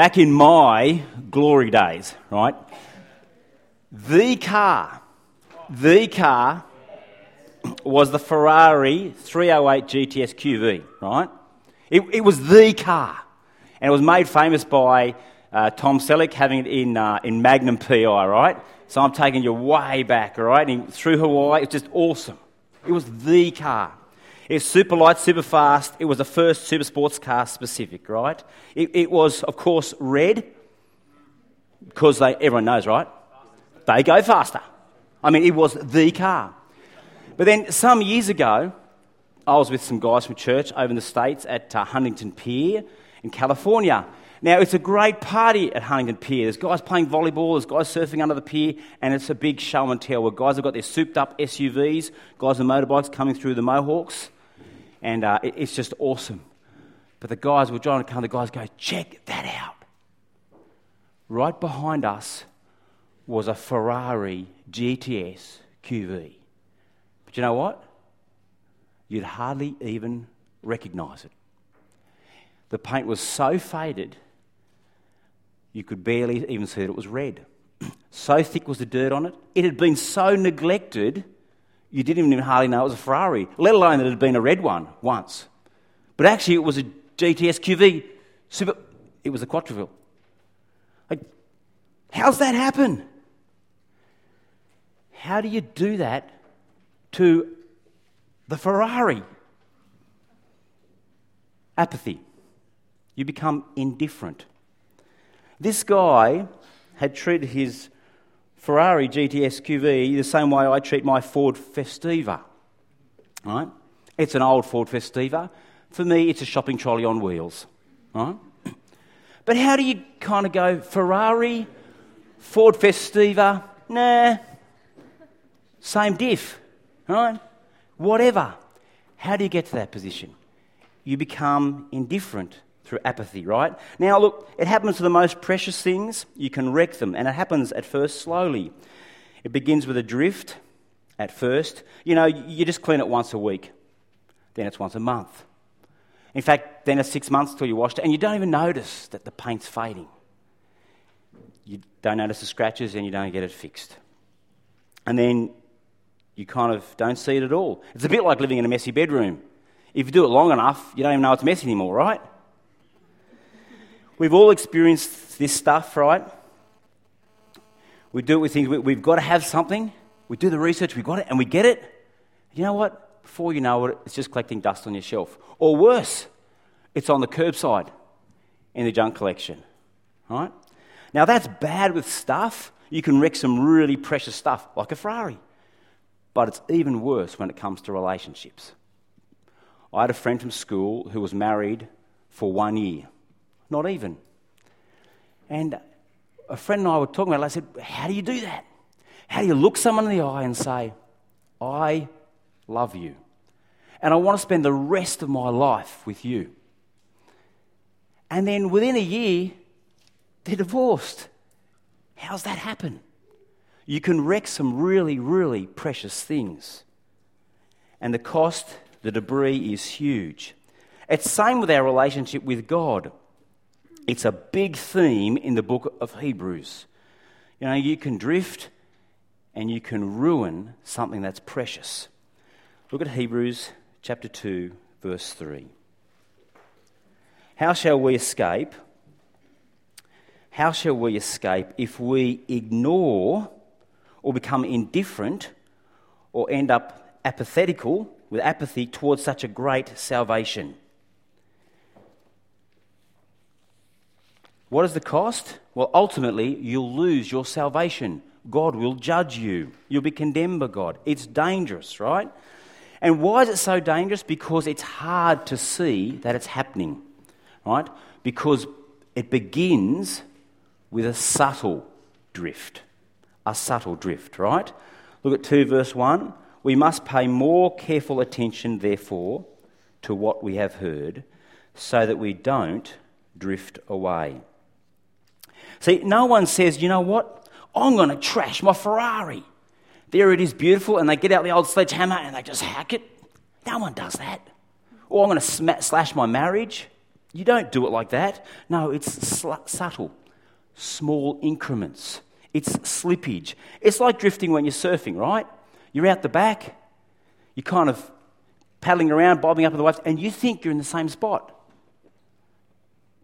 back in my glory days, right? The car, the car was the Ferrari 308 GTS QV, right? It, it was the car. And it was made famous by uh, Tom Selleck having it in, uh, in Magnum PI, right? So I'm taking you way back, all right? And through Hawaii, it's just awesome. It was the car. It was super light, super fast. It was the first super sports car specific, right? It, it was, of course, red because they, everyone knows, right? They go faster. I mean, it was the car. But then some years ago, I was with some guys from church over in the States at uh, Huntington Pier in California. Now, it's a great party at Huntington Pier. There's guys playing volleyball, there's guys surfing under the pier, and it's a big show and tell where guys have got their souped up SUVs, guys on motorbikes coming through the Mohawks, and uh, it, it's just awesome. But the guys were trying to come, the guys go, check that out. Right behind us was a Ferrari GTS QV. But you know what? You'd hardly even recognize it. The paint was so faded, you could barely even see that it was red. so thick was the dirt on it. It had been so neglected, you didn't even hardly know it was a Ferrari, let alone that it had been a red one once. But actually, it was a GTS QV. Super, it was a Quattreville. Like, how's that happen? How do you do that to the Ferrari. Apathy. You become indifferent. This guy had treated his Ferrari GTS QV the same way I treat my Ford Festiva. Right? It's an old Ford Festiva. For me, it's a shopping trolley on wheels. Right? But how do you kind of go Ferrari, Ford Festiva? Nah, same diff, right? Whatever. How do you get to that position? You become indifferent through apathy, right? Now, look, it happens to the most precious things. You can wreck them, and it happens at first slowly. It begins with a drift at first. You know, you just clean it once a week, then it's once a month. In fact, then it's six months till you wash it, and you don't even notice that the paint's fading. You don't notice the scratches, and you don't get it fixed. And then you kind of don't see it at all. It's a bit like living in a messy bedroom. If you do it long enough, you don't even know it's messy anymore, right? We've all experienced this stuff, right? We do it with things, we've got to have something. We do the research, we've got it, and we get it. You know what? Before you know it, it's just collecting dust on your shelf. Or worse, it's on the curbside in the junk collection, right? Now, that's bad with stuff. You can wreck some really precious stuff, like a Ferrari. But it's even worse when it comes to relationships. I had a friend from school who was married for one year, not even. And a friend and I were talking about it. I said, How do you do that? How do you look someone in the eye and say, I love you? And I want to spend the rest of my life with you. And then within a year, they're divorced. How's that happen? you can wreck some really, really precious things. And the cost, the debris is huge. It's same with our relationship with God. It's a big theme in the book of Hebrews. You know, you can drift and you can ruin something that's precious. Look at Hebrews chapter 2, verse 3. How shall we escape? How shall we escape if we ignore or become indifferent or end up apathetical with apathy towards such a great salvation. What is the cost? Well, ultimately, you'll lose your salvation. God will judge you. You'll be condemned by God. It's dangerous, right? And why is it so dangerous? Because it's hard to see that it's happening, right? Because it begins with a subtle drift a subtle drift, right? Look at 2 verse 1. We must pay more careful attention, therefore, to what we have heard, so that we don't drift away. See, no one says, you know what? I'm going to trash my Ferrari. There it is, beautiful, and they get out the old sledgehammer and they just hack it. No one does that. Or I'm going to sm- slash my marriage. You don't do it like that. No, it's sl- subtle, small increments. It's slippage. It's like drifting when you're surfing, right? You're out the back, you're kind of paddling around, bobbing up in the waves, and you think you're in the same spot.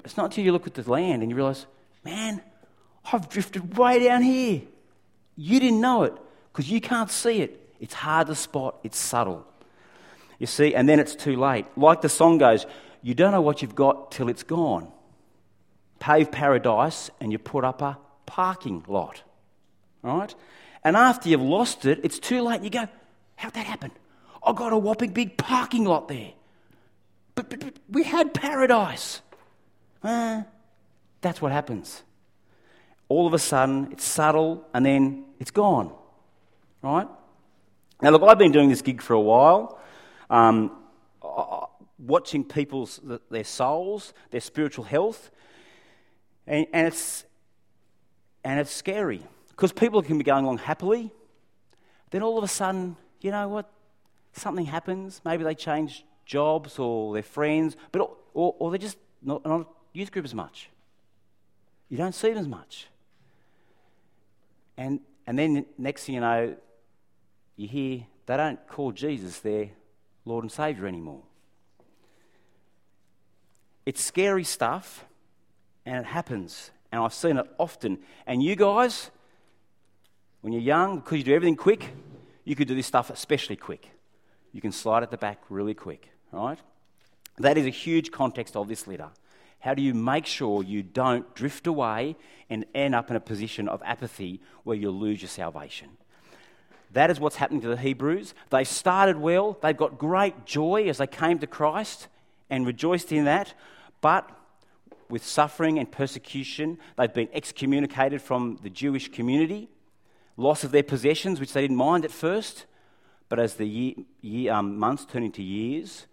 It's not until you look at the land and you realize, man, I've drifted way down here. You didn't know it because you can't see it. It's hard to spot, it's subtle. You see, and then it's too late. Like the song goes, you don't know what you've got till it's gone. Pave paradise and you put up a parking lot. Right? And after you've lost it, it's too late. You go, how'd that happen? I got a whopping big parking lot there. But, but, but we had paradise. Uh, that's what happens. All of a sudden, it's subtle and then it's gone. Right? Now, look, I've been doing this gig for a while, um, watching people's their souls, their spiritual health, and, and it's and it's scary because people can be going along happily, then all of a sudden, you know what? Something happens. Maybe they change jobs or their friends, but or, or they're just not, not youth group as much. You don't see them as much. And and then next thing you know, you hear they don't call Jesus their Lord and Saviour anymore. It's scary stuff, and it happens. And I've seen it often. And you guys, when you're young, because you do everything quick, you could do this stuff especially quick. You can slide at the back really quick, right? That is a huge context of this letter. How do you make sure you don't drift away and end up in a position of apathy where you'll lose your salvation? That is what's happening to the Hebrews. They started well, they've got great joy as they came to Christ and rejoiced in that, but with suffering and persecution, they've been excommunicated from the Jewish community, loss of their possessions, which they didn't mind at first, but as the year, year, um, months turn into years,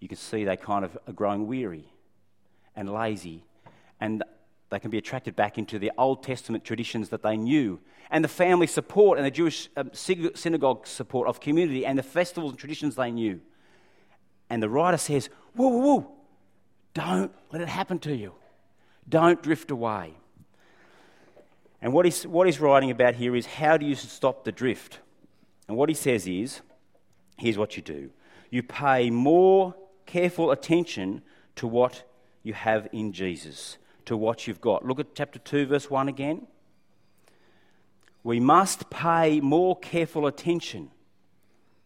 you can see they kind of are growing weary and lazy, and they can be attracted back into the Old Testament traditions that they knew, and the family support and the Jewish um, synagogue support of community, and the festivals and traditions they knew. And the writer says, Whoa, whoa, whoa, don't let it happen to you. Don't drift away. And what he's, what he's writing about here is how do you stop the drift? And what he says is here's what you do you pay more careful attention to what you have in Jesus to what you've got. Look at chapter 2, verse 1 again. We must pay more careful attention,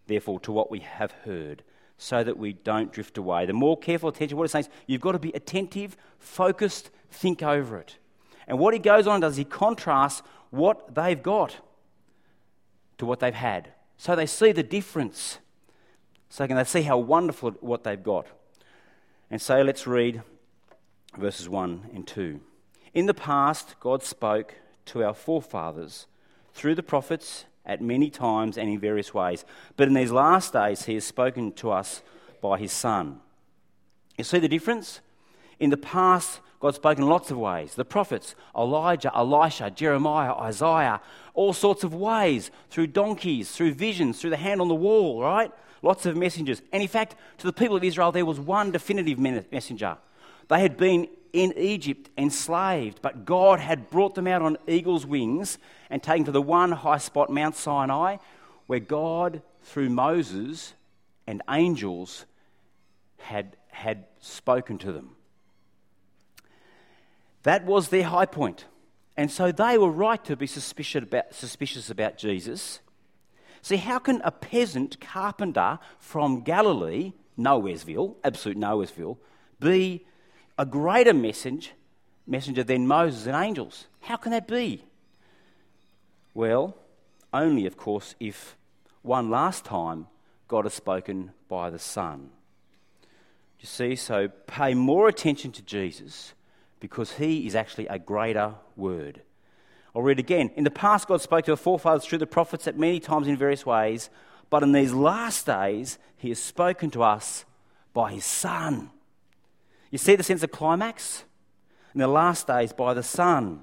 therefore, to what we have heard so that we don't drift away. The more careful attention, what it's saying is you've got to be attentive, focused, think over it. And what he goes on does, he contrasts what they've got to what they've had. So they see the difference. So can they see how wonderful what they've got. And so let's read verses 1 and 2. In the past, God spoke to our forefathers through the prophets at many times and in various ways. But in these last days, He has spoken to us by His Son. You see the difference? In the past, God spoke in lots of ways. The prophets, Elijah, Elisha, Jeremiah, Isaiah, all sorts of ways through donkeys, through visions, through the hand on the wall, right? Lots of messengers. And in fact, to the people of Israel, there was one definitive messenger they had been in Egypt enslaved, but God had brought them out on eagle's wings and taken to the one high spot, Mount Sinai, where God, through Moses and angels, had, had spoken to them. That was their high point. And so they were right to be suspicious about, suspicious about Jesus. See, how can a peasant carpenter from Galilee, Nowheresville, absolute Nowheresville, be a greater message, messenger than Moses and angels. How can that be? Well, only, of course, if one last time God has spoken by the Son. You see, so pay more attention to Jesus because he is actually a greater word. I'll read again. In the past, God spoke to our forefathers through the prophets at many times in various ways, but in these last days, he has spoken to us by his Son you see the sense of climax? In the last days, by the Son.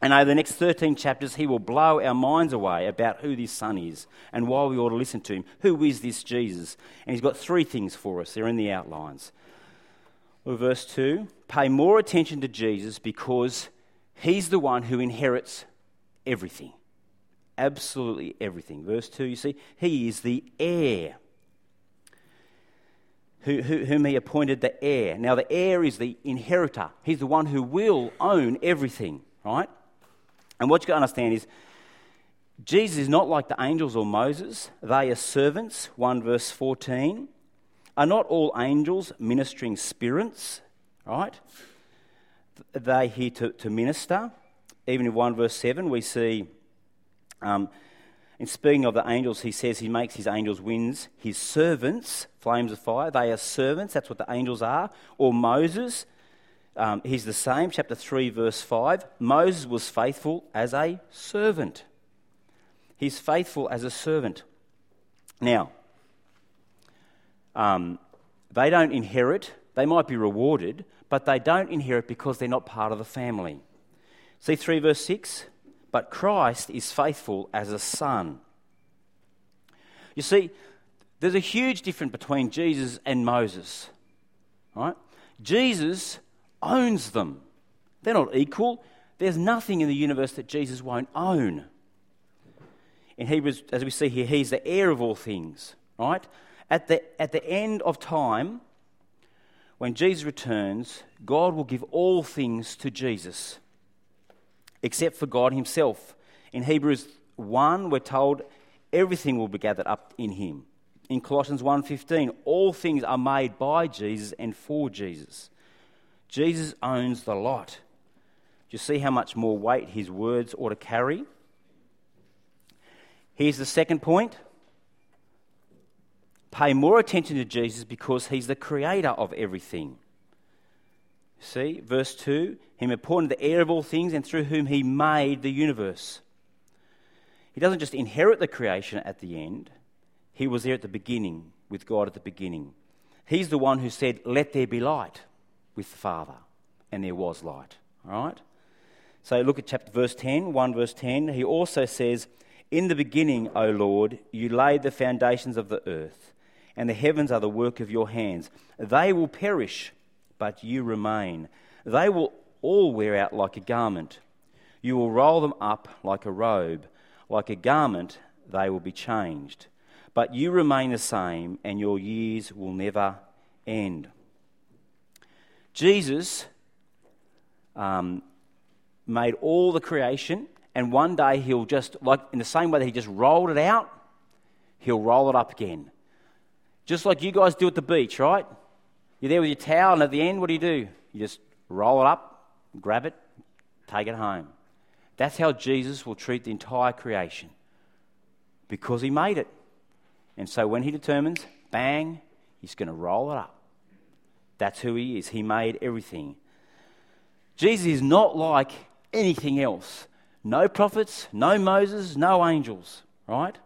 And over the next 13 chapters, he will blow our minds away about who this Son is and why we ought to listen to him. Who is this Jesus? And he's got three things for us. They're in the outlines. Well, verse 2 pay more attention to Jesus because he's the one who inherits everything. Absolutely everything. Verse 2, you see, he is the heir. Who, who, whom he appointed the heir. Now, the heir is the inheritor. He's the one who will own everything, right? And what you've got to understand is Jesus is not like the angels or Moses. They are servants, 1 verse 14. Are not all angels ministering spirits, right? They here to, to minister. Even in 1 verse 7, we see, um, in speaking of the angels, he says he makes his angels winds, his servants, flames of fire. They are servants, that's what the angels are. Or Moses, um, he's the same, chapter 3, verse 5. Moses was faithful as a servant. He's faithful as a servant. Now, um, they don't inherit, they might be rewarded, but they don't inherit because they're not part of the family. See 3 verse 6? But Christ is faithful as a son. You see, there's a huge difference between Jesus and Moses. Right? Jesus owns them. They're not equal. There's nothing in the universe that Jesus won't own. In Hebrews, as we see here, he's the heir of all things, right? At the, at the end of time, when Jesus returns, God will give all things to Jesus, except for God Himself. In Hebrews 1, we're told everything will be gathered up in Him. In Colossians 1:15, all things are made by Jesus and for Jesus. Jesus owns the lot. Do you see how much more weight his words ought to carry? Here's the second point pay more attention to Jesus because he's the creator of everything. See, verse 2 Him appointed the heir of all things and through whom he made the universe. He doesn't just inherit the creation at the end, he was there at the beginning, with God at the beginning. He's the one who said, Let there be light with the Father, and there was light. All right? So look at chapter verse 10, 1 verse 10. He also says, In the beginning, O Lord, you laid the foundations of the earth and the heavens are the work of your hands. They will perish, but you remain. They will all wear out like a garment. You will roll them up like a robe. Like a garment, they will be changed. But you remain the same, and your years will never end. Jesus um, made all the creation, and one day he'll just, like in the same way that he just rolled it out, he'll roll it up again. Just like you guys do at the beach, right? You're there with your towel, and at the end, what do you do? You just roll it up, grab it, take it home. That's how Jesus will treat the entire creation because he made it. And so when he determines, bang, he's going to roll it up. That's who he is. He made everything. Jesus is not like anything else. No prophets, no Moses, no angels, right?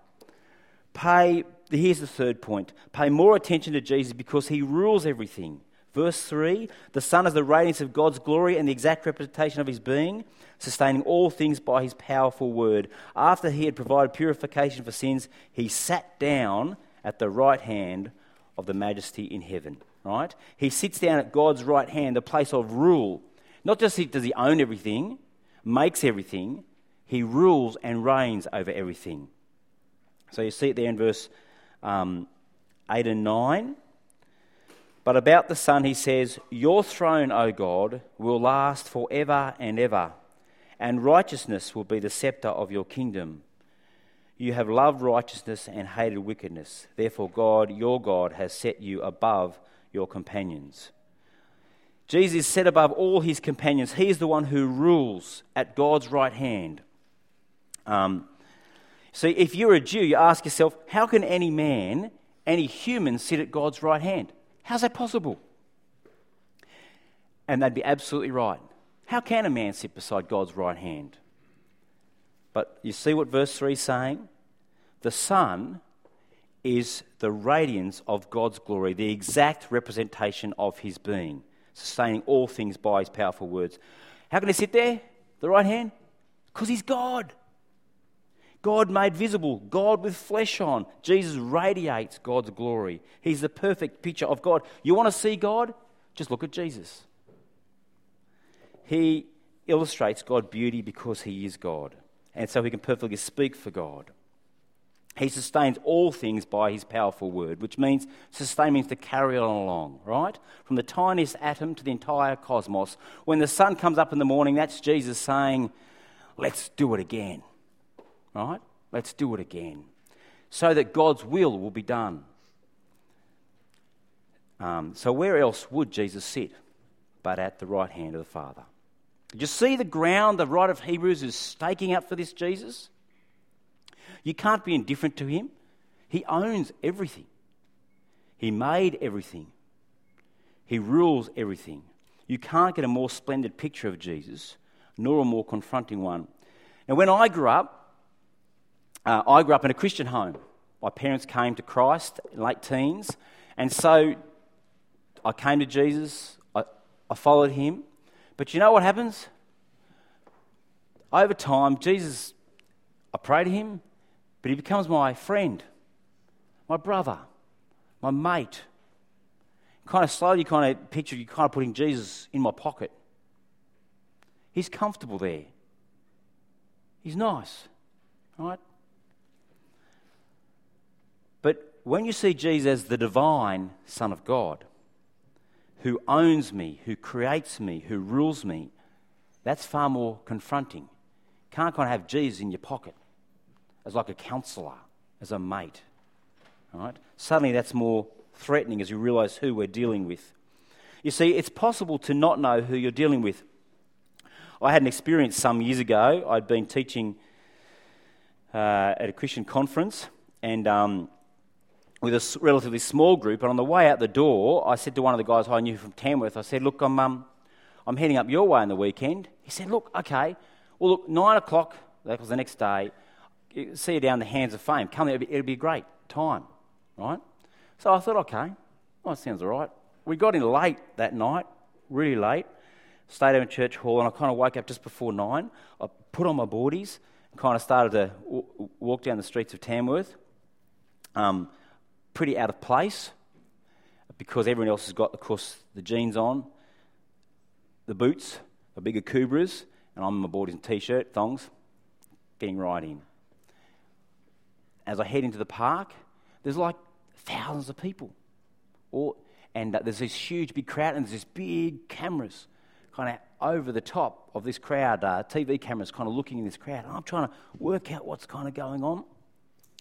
Pay here's the third point pay more attention to Jesus because he rules everything. Verse 3 The Son is the radiance of God's glory and the exact representation of his being, sustaining all things by his powerful word. After he had provided purification for sins, he sat down at the right hand of the majesty in heaven. Right? He sits down at God's right hand, the place of rule. Not just does he own everything, makes everything, he rules and reigns over everything. So you see it there in verse um, 8 and 9. But about the Son, he says, Your throne, O God, will last forever and ever, and righteousness will be the scepter of your kingdom. You have loved righteousness and hated wickedness. Therefore, God, your God, has set you above your companions. Jesus is set above all his companions. He is the one who rules at God's right hand. Um, See, if you're a Jew, you ask yourself, how can any man, any human, sit at God's right hand? How's that possible? And they'd be absolutely right. How can a man sit beside God's right hand? But you see what verse 3 is saying? The Son is the radiance of God's glory, the exact representation of his being, sustaining all things by his powerful words. How can he sit there, the right hand? Because he's God. God made visible, God with flesh on. Jesus radiates God's glory. He's the perfect picture of God. You want to see God? Just look at Jesus. He illustrates God's beauty because he is God, and so he can perfectly speak for God. He sustains all things by his powerful word, which means sustain means to carry on along, right? From the tiniest atom to the entire cosmos. When the sun comes up in the morning, that's Jesus saying, Let's do it again, right? Let's do it again. So that God's will will be done. Um, so, where else would Jesus sit but at the right hand of the Father? Did you see the ground the writer of Hebrews is staking out for this Jesus? You can't be indifferent to him. He owns everything, he made everything, he rules everything. You can't get a more splendid picture of Jesus, nor a more confronting one. Now, when I grew up, uh, I grew up in a Christian home. My parents came to Christ in late teens, and so I came to Jesus, I, I followed him. But you know what happens? Over time, Jesus, I pray to him, but he becomes my friend, my brother, my mate. Kind of slowly, kind of picture you kind of putting Jesus in my pocket. He's comfortable there. He's nice, right? But when you see Jesus as the divine Son of God, who owns me, who creates me, who rules me, that's far more confronting. Can't kind of have Jesus in your pocket as like a counselor, as a mate. Right? Suddenly that's more threatening as you realize who we're dealing with. You see, it's possible to not know who you're dealing with. I had an experience some years ago. I'd been teaching uh, at a Christian conference and um, with a relatively small group. And on the way out the door, I said to one of the guys I knew from Tamworth, I said, Look, I'm, um, I'm heading up your way on the weekend. He said, Look, okay. Well, look, nine o'clock, that was the next day see you down the hands of fame. Come there, it'll be, it'll be a great time, right? So I thought, okay, well, that sounds all right. We got in late that night, really late. Stayed in church hall, and I kind of woke up just before nine. I put on my boardies and kind of started to w- walk down the streets of Tamworth. Um, pretty out of place because everyone else has got, of course, the jeans on, the boots, the big Akubras, and I'm in boardies and t-shirt, thongs, getting right in as I head into the park, there's like thousands of people. Or, and there's this huge big crowd, and there's this big cameras kind of over the top of this crowd, uh, TV cameras kind of looking in this crowd. And I'm trying to work out what's kind of going on.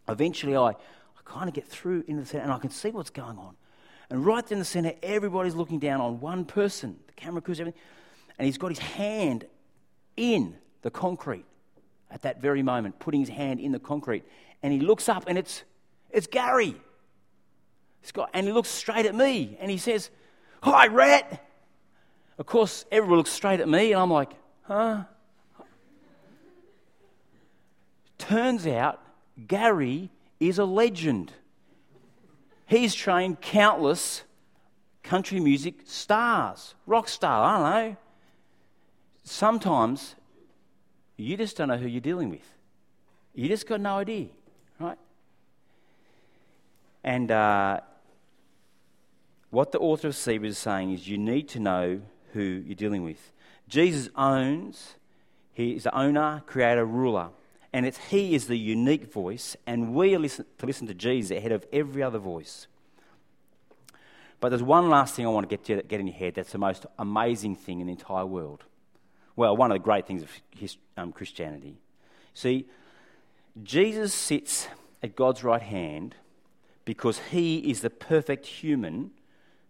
Eventually, I kind of get through into the centre and I can see what's going on. And right in the centre, everybody's looking down on one person. The camera crews, everything. And he's got his hand in the concrete at that very moment, putting his hand in the concrete and he looks up and it's, it's Gary. Got, and he looks straight at me and he says, Hi, rat. Of course, everyone looks straight at me and I'm like, Huh? Turns out Gary is a legend. He's trained countless country music stars, rock star, I don't know. Sometimes you just don't know who you're dealing with. You just got no idea. Right? And uh, what the author of Hebrews is saying is you need to know who you're dealing with. Jesus owns, he is the owner, creator, ruler. And it's he is the unique voice, and we are listen, to listen to Jesus ahead of every other voice. But there's one last thing I want to get, to, get in your head that's the most amazing thing in the entire world. Well, one of the great things of his, um, Christianity. See, Jesus sits at God's right hand because he is the perfect human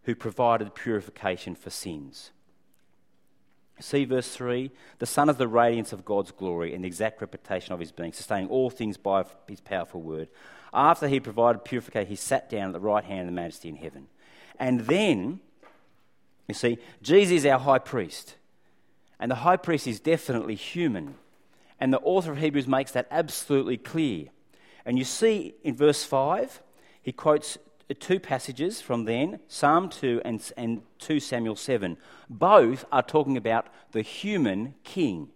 who provided purification for sins. See verse 3 the Son is the radiance of God's glory and the exact reputation of his being, sustaining all things by his powerful word. After he provided purification, he sat down at the right hand of the majesty in heaven. And then, you see, Jesus is our high priest. And the high priest is definitely human. And the author of Hebrews makes that absolutely clear. And you see in verse 5, he quotes two passages from then Psalm 2 and, and 2 Samuel 7. Both are talking about the human king,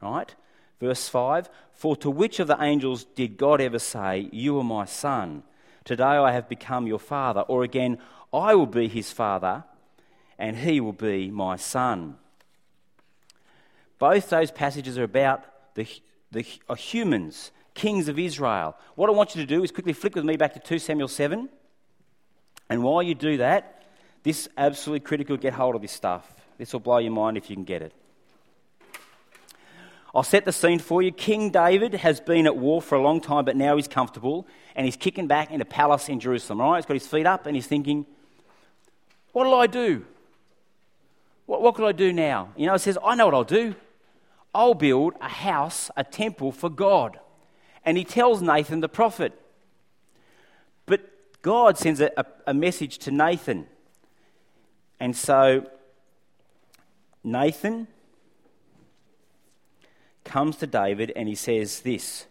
right? Verse 5 For to which of the angels did God ever say, You are my son? Today I have become your father. Or again, I will be his father, and he will be my son. Both those passages are about the, the uh, humans, kings of Israel. What I want you to do is quickly flick with me back to 2 Samuel 7. And while you do that, this absolutely critical get hold of this stuff. This will blow your mind if you can get it. I'll set the scene for you. King David has been at war for a long time, but now he's comfortable and he's kicking back in a palace in Jerusalem. Right? He's got his feet up and he's thinking, What'll I do? What, what could I do now? You know, he says, I know what I'll do. I'll build a house, a temple for God. And he tells Nathan the prophet. God sends a, a, a message to Nathan. And so Nathan comes to David and he says this.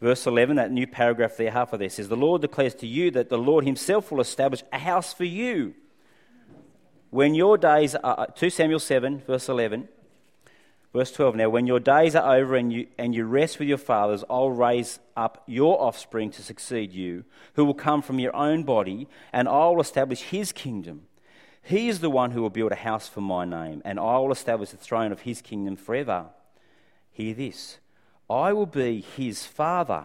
Verse 11, that new paragraph there, half of there says, The Lord declares to you that the Lord himself will establish a house for you. When your days are, uh, 2 Samuel 7, verse 11, verse 12, now when your days are over and you, and you rest with your fathers, I'll raise up your offspring to succeed you, who will come from your own body, and I will establish his kingdom. He is the one who will build a house for my name, and I will establish the throne of his kingdom forever. Hear this I will be his father,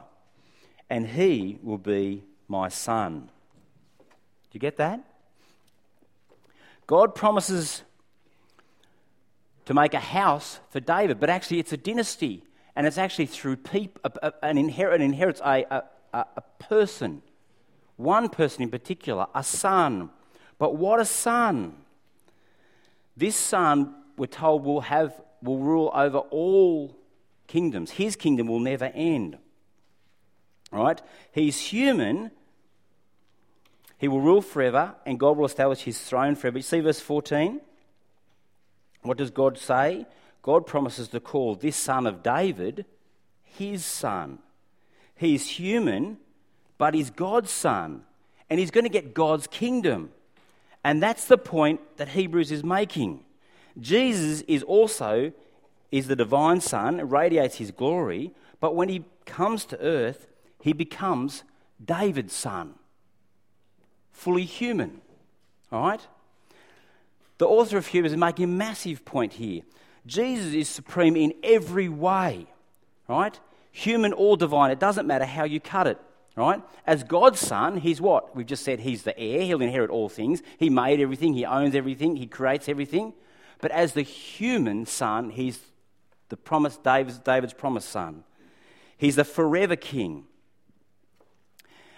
and he will be my son. Do you get that? God promises to make a house for David, but actually it's a dynasty, and it's actually through people, an inherit inherits a, a, a person, one person in particular, a son. But what a son! This son, we're told, will have will rule over all kingdoms. His kingdom will never end. Right? He's human. He will rule forever, and God will establish his throne forever. You see verse 14? What does God say? God promises to call this son of David his son. He's human, but he's God's son, and he's going to get God's kingdom. And that's the point that Hebrews is making. Jesus is also is the divine son, radiates his glory, but when he comes to earth, he becomes David's son, fully human. All right? The author of Hebrews is making a massive point here. Jesus is supreme in every way, right? Human or divine, it doesn't matter how you cut it, right? As God's son, he's what? We've just said he's the heir, he'll inherit all things. He made everything, he owns everything, he creates everything. But as the human son, he's the promised David's, David's promised son. He's the forever king.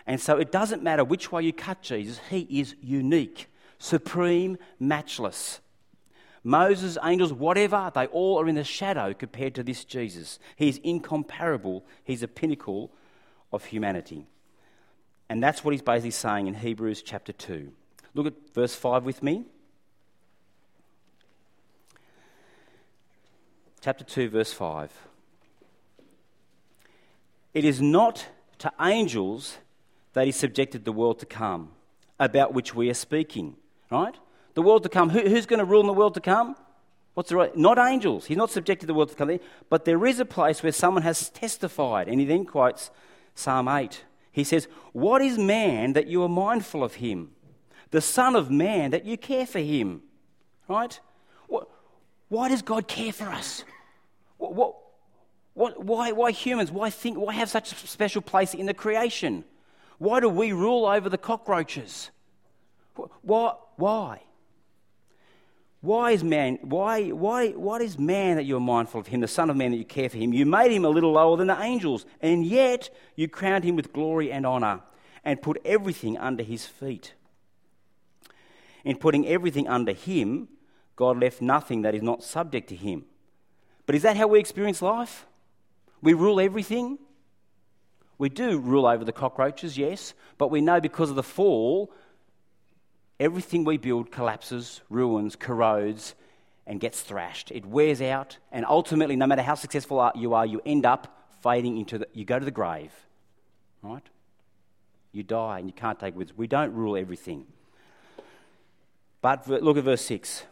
And so it doesn't matter which way you cut Jesus, he is unique, supreme, matchless. Moses, angels, whatever, they all are in the shadow compared to this Jesus. He's incomparable. He's a pinnacle of humanity. And that's what he's basically saying in Hebrews chapter 2. Look at verse 5 with me. chapter 2, verse 5. It is not to angels that he subjected the world to come, about which we are speaking, right? The world to come. Who, who's going to rule in the world to come? What's the right? Not angels. He's not subjected to the world to come. But there is a place where someone has testified, and he then quotes Psalm 8. He says, What is man that you are mindful of him? The Son of Man that you care for him, right? Why does God care for us? What, what, what, why, why humans? Why, think, why have such a special place in the creation? Why do we rule over the cockroaches? Why? Why? Why is man, why, why, what is man that you're mindful of him, the Son of Man that you care for him? You made him a little lower than the angels, and yet you crowned him with glory and honor and put everything under his feet. In putting everything under him, God left nothing that is not subject to him. But is that how we experience life? We rule everything? We do rule over the cockroaches, yes, but we know because of the fall, everything we build collapses, ruins, corrodes, and gets thrashed. It wears out, and ultimately, no matter how successful you are, you end up fading into the, you go to the grave, right? You die and you can't take with. We don't rule everything. But look at verse 6.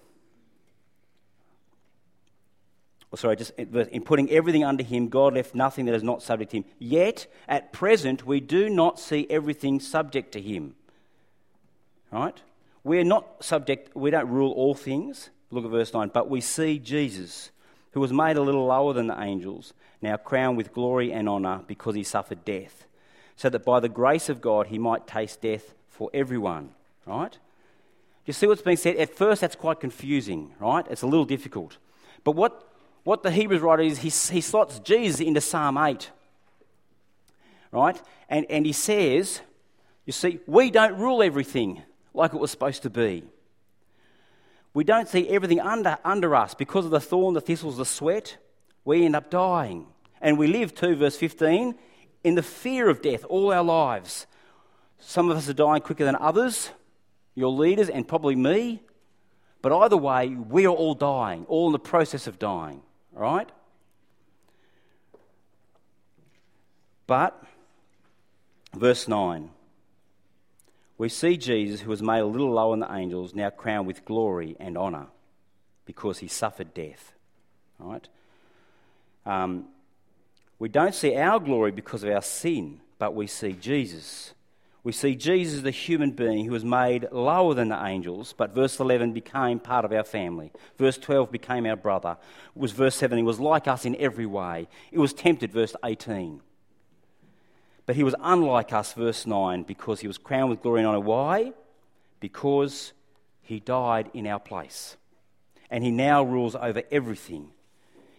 or sorry, just in putting everything under him, God left nothing that is not subject to him. Yet, at present, we do not see everything subject to him. Right? We're not subject, we don't rule all things. Look at verse 9. But we see Jesus, who was made a little lower than the angels, now crowned with glory and honour because he suffered death, so that by the grace of God he might taste death for everyone. Right? You see what's being said? At first, that's quite confusing, right? It's a little difficult. But what, what the Hebrews writer is, he, he slots Jesus into Psalm 8, right? And, and he says, you see, we don't rule everything like it was supposed to be. We don't see everything under, under us because of the thorn, the thistles, the sweat. We end up dying. And we live, too, verse 15, in the fear of death all our lives. Some of us are dying quicker than others, your leaders, and probably me. But either way, we are all dying, all in the process of dying, right? But, verse 9 we see Jesus, who was made a little lower than the angels, now crowned with glory and honour because he suffered death. Right? Um, we don't see our glory because of our sin, but we see Jesus. We see Jesus, the human being who was made lower than the angels, but verse 11 became part of our family. Verse 12 became our brother. It was verse 7, he was like us in every way. It was tempted, verse 18. But he was unlike us, verse 9, because he was crowned with glory and honour. Why? Because he died in our place. And he now rules over everything.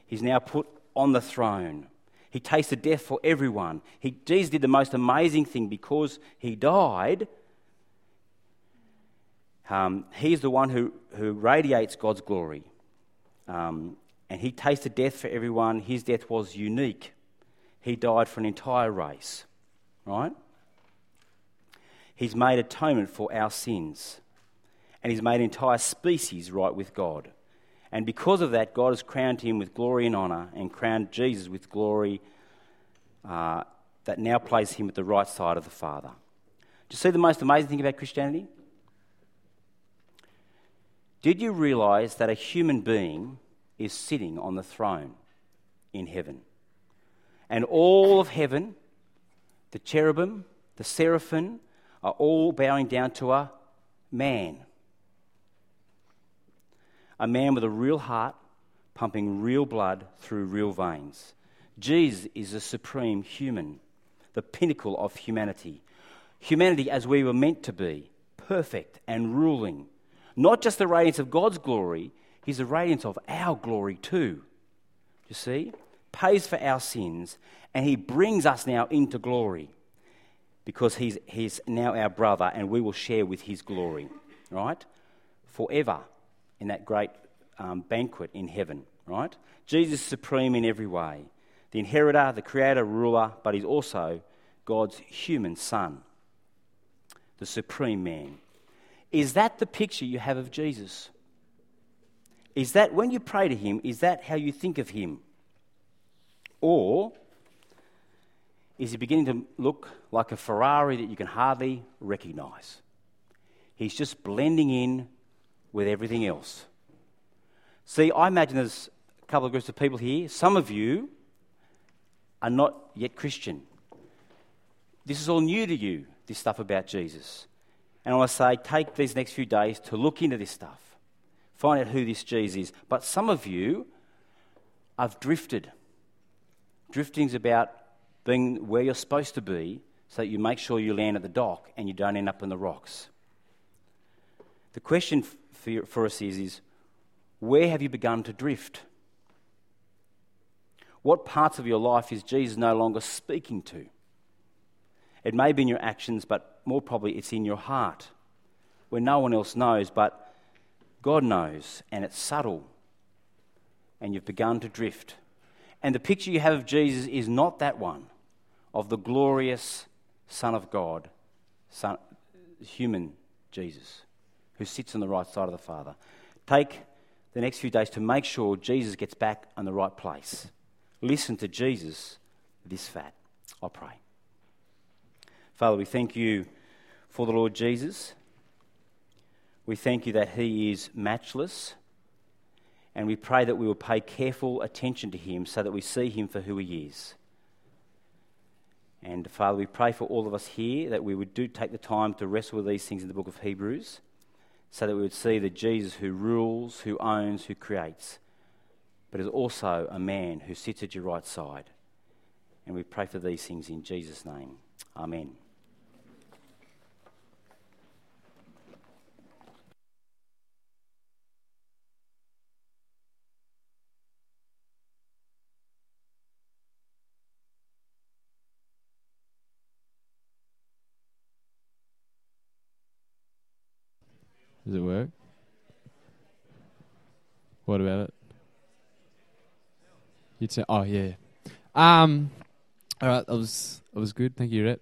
He's now put on the throne. He tasted death for everyone. He, Jesus did the most amazing thing because he died. Um, he's the one who, who radiates God's glory. Um, and he tasted death for everyone. His death was unique. He died for an entire race right? He's made atonement for our sins. And he's made entire species right with God. And because of that, God has crowned him with glory and honour and crowned Jesus with glory uh, that now places him at the right side of the Father. Do you see the most amazing thing about Christianity? Did you realise that a human being is sitting on the throne in heaven? And all of heaven the cherubim, the seraphim are all bowing down to a man. A man with a real heart, pumping real blood through real veins. Jesus is the supreme human, the pinnacle of humanity. Humanity as we were meant to be, perfect and ruling. Not just the radiance of God's glory, He's the radiance of our glory too. You see? Pays for our sins and he brings us now into glory because he's, he's now our brother and we will share with his glory, right? Forever in that great um, banquet in heaven, right? Jesus is supreme in every way the inheritor, the creator, ruler, but he's also God's human son, the supreme man. Is that the picture you have of Jesus? Is that when you pray to him, is that how you think of him? Or is he beginning to look like a Ferrari that you can hardly recognize? He's just blending in with everything else. See, I imagine there's a couple of groups of people here. Some of you are not yet Christian. This is all new to you, this stuff about Jesus. And I want to say, take these next few days to look into this stuff, find out who this Jesus is. But some of you have drifted. Drifting's about being where you're supposed to be so that you make sure you land at the dock and you don't end up in the rocks. The question for, for us is, is where have you begun to drift? What parts of your life is Jesus no longer speaking to? It may be in your actions, but more probably it's in your heart, where no one else knows, but God knows, and it's subtle, and you've begun to drift. And the picture you have of Jesus is not that one of the glorious Son of God, son, human Jesus, who sits on the right side of the Father. Take the next few days to make sure Jesus gets back in the right place. Listen to Jesus this PHAT. I'll pray. Father, we thank you for the Lord Jesus. We thank you that he is matchless and we pray that we will pay careful attention to him so that we see him for who he is. And Father, we pray for all of us here that we would do take the time to wrestle with these things in the book of Hebrews so that we would see the Jesus who rules, who owns, who creates, but is also a man who sits at your right side. And we pray for these things in Jesus' name. Amen. to. Oh yeah. Um. All right. That was that was good. Thank you, Rhett.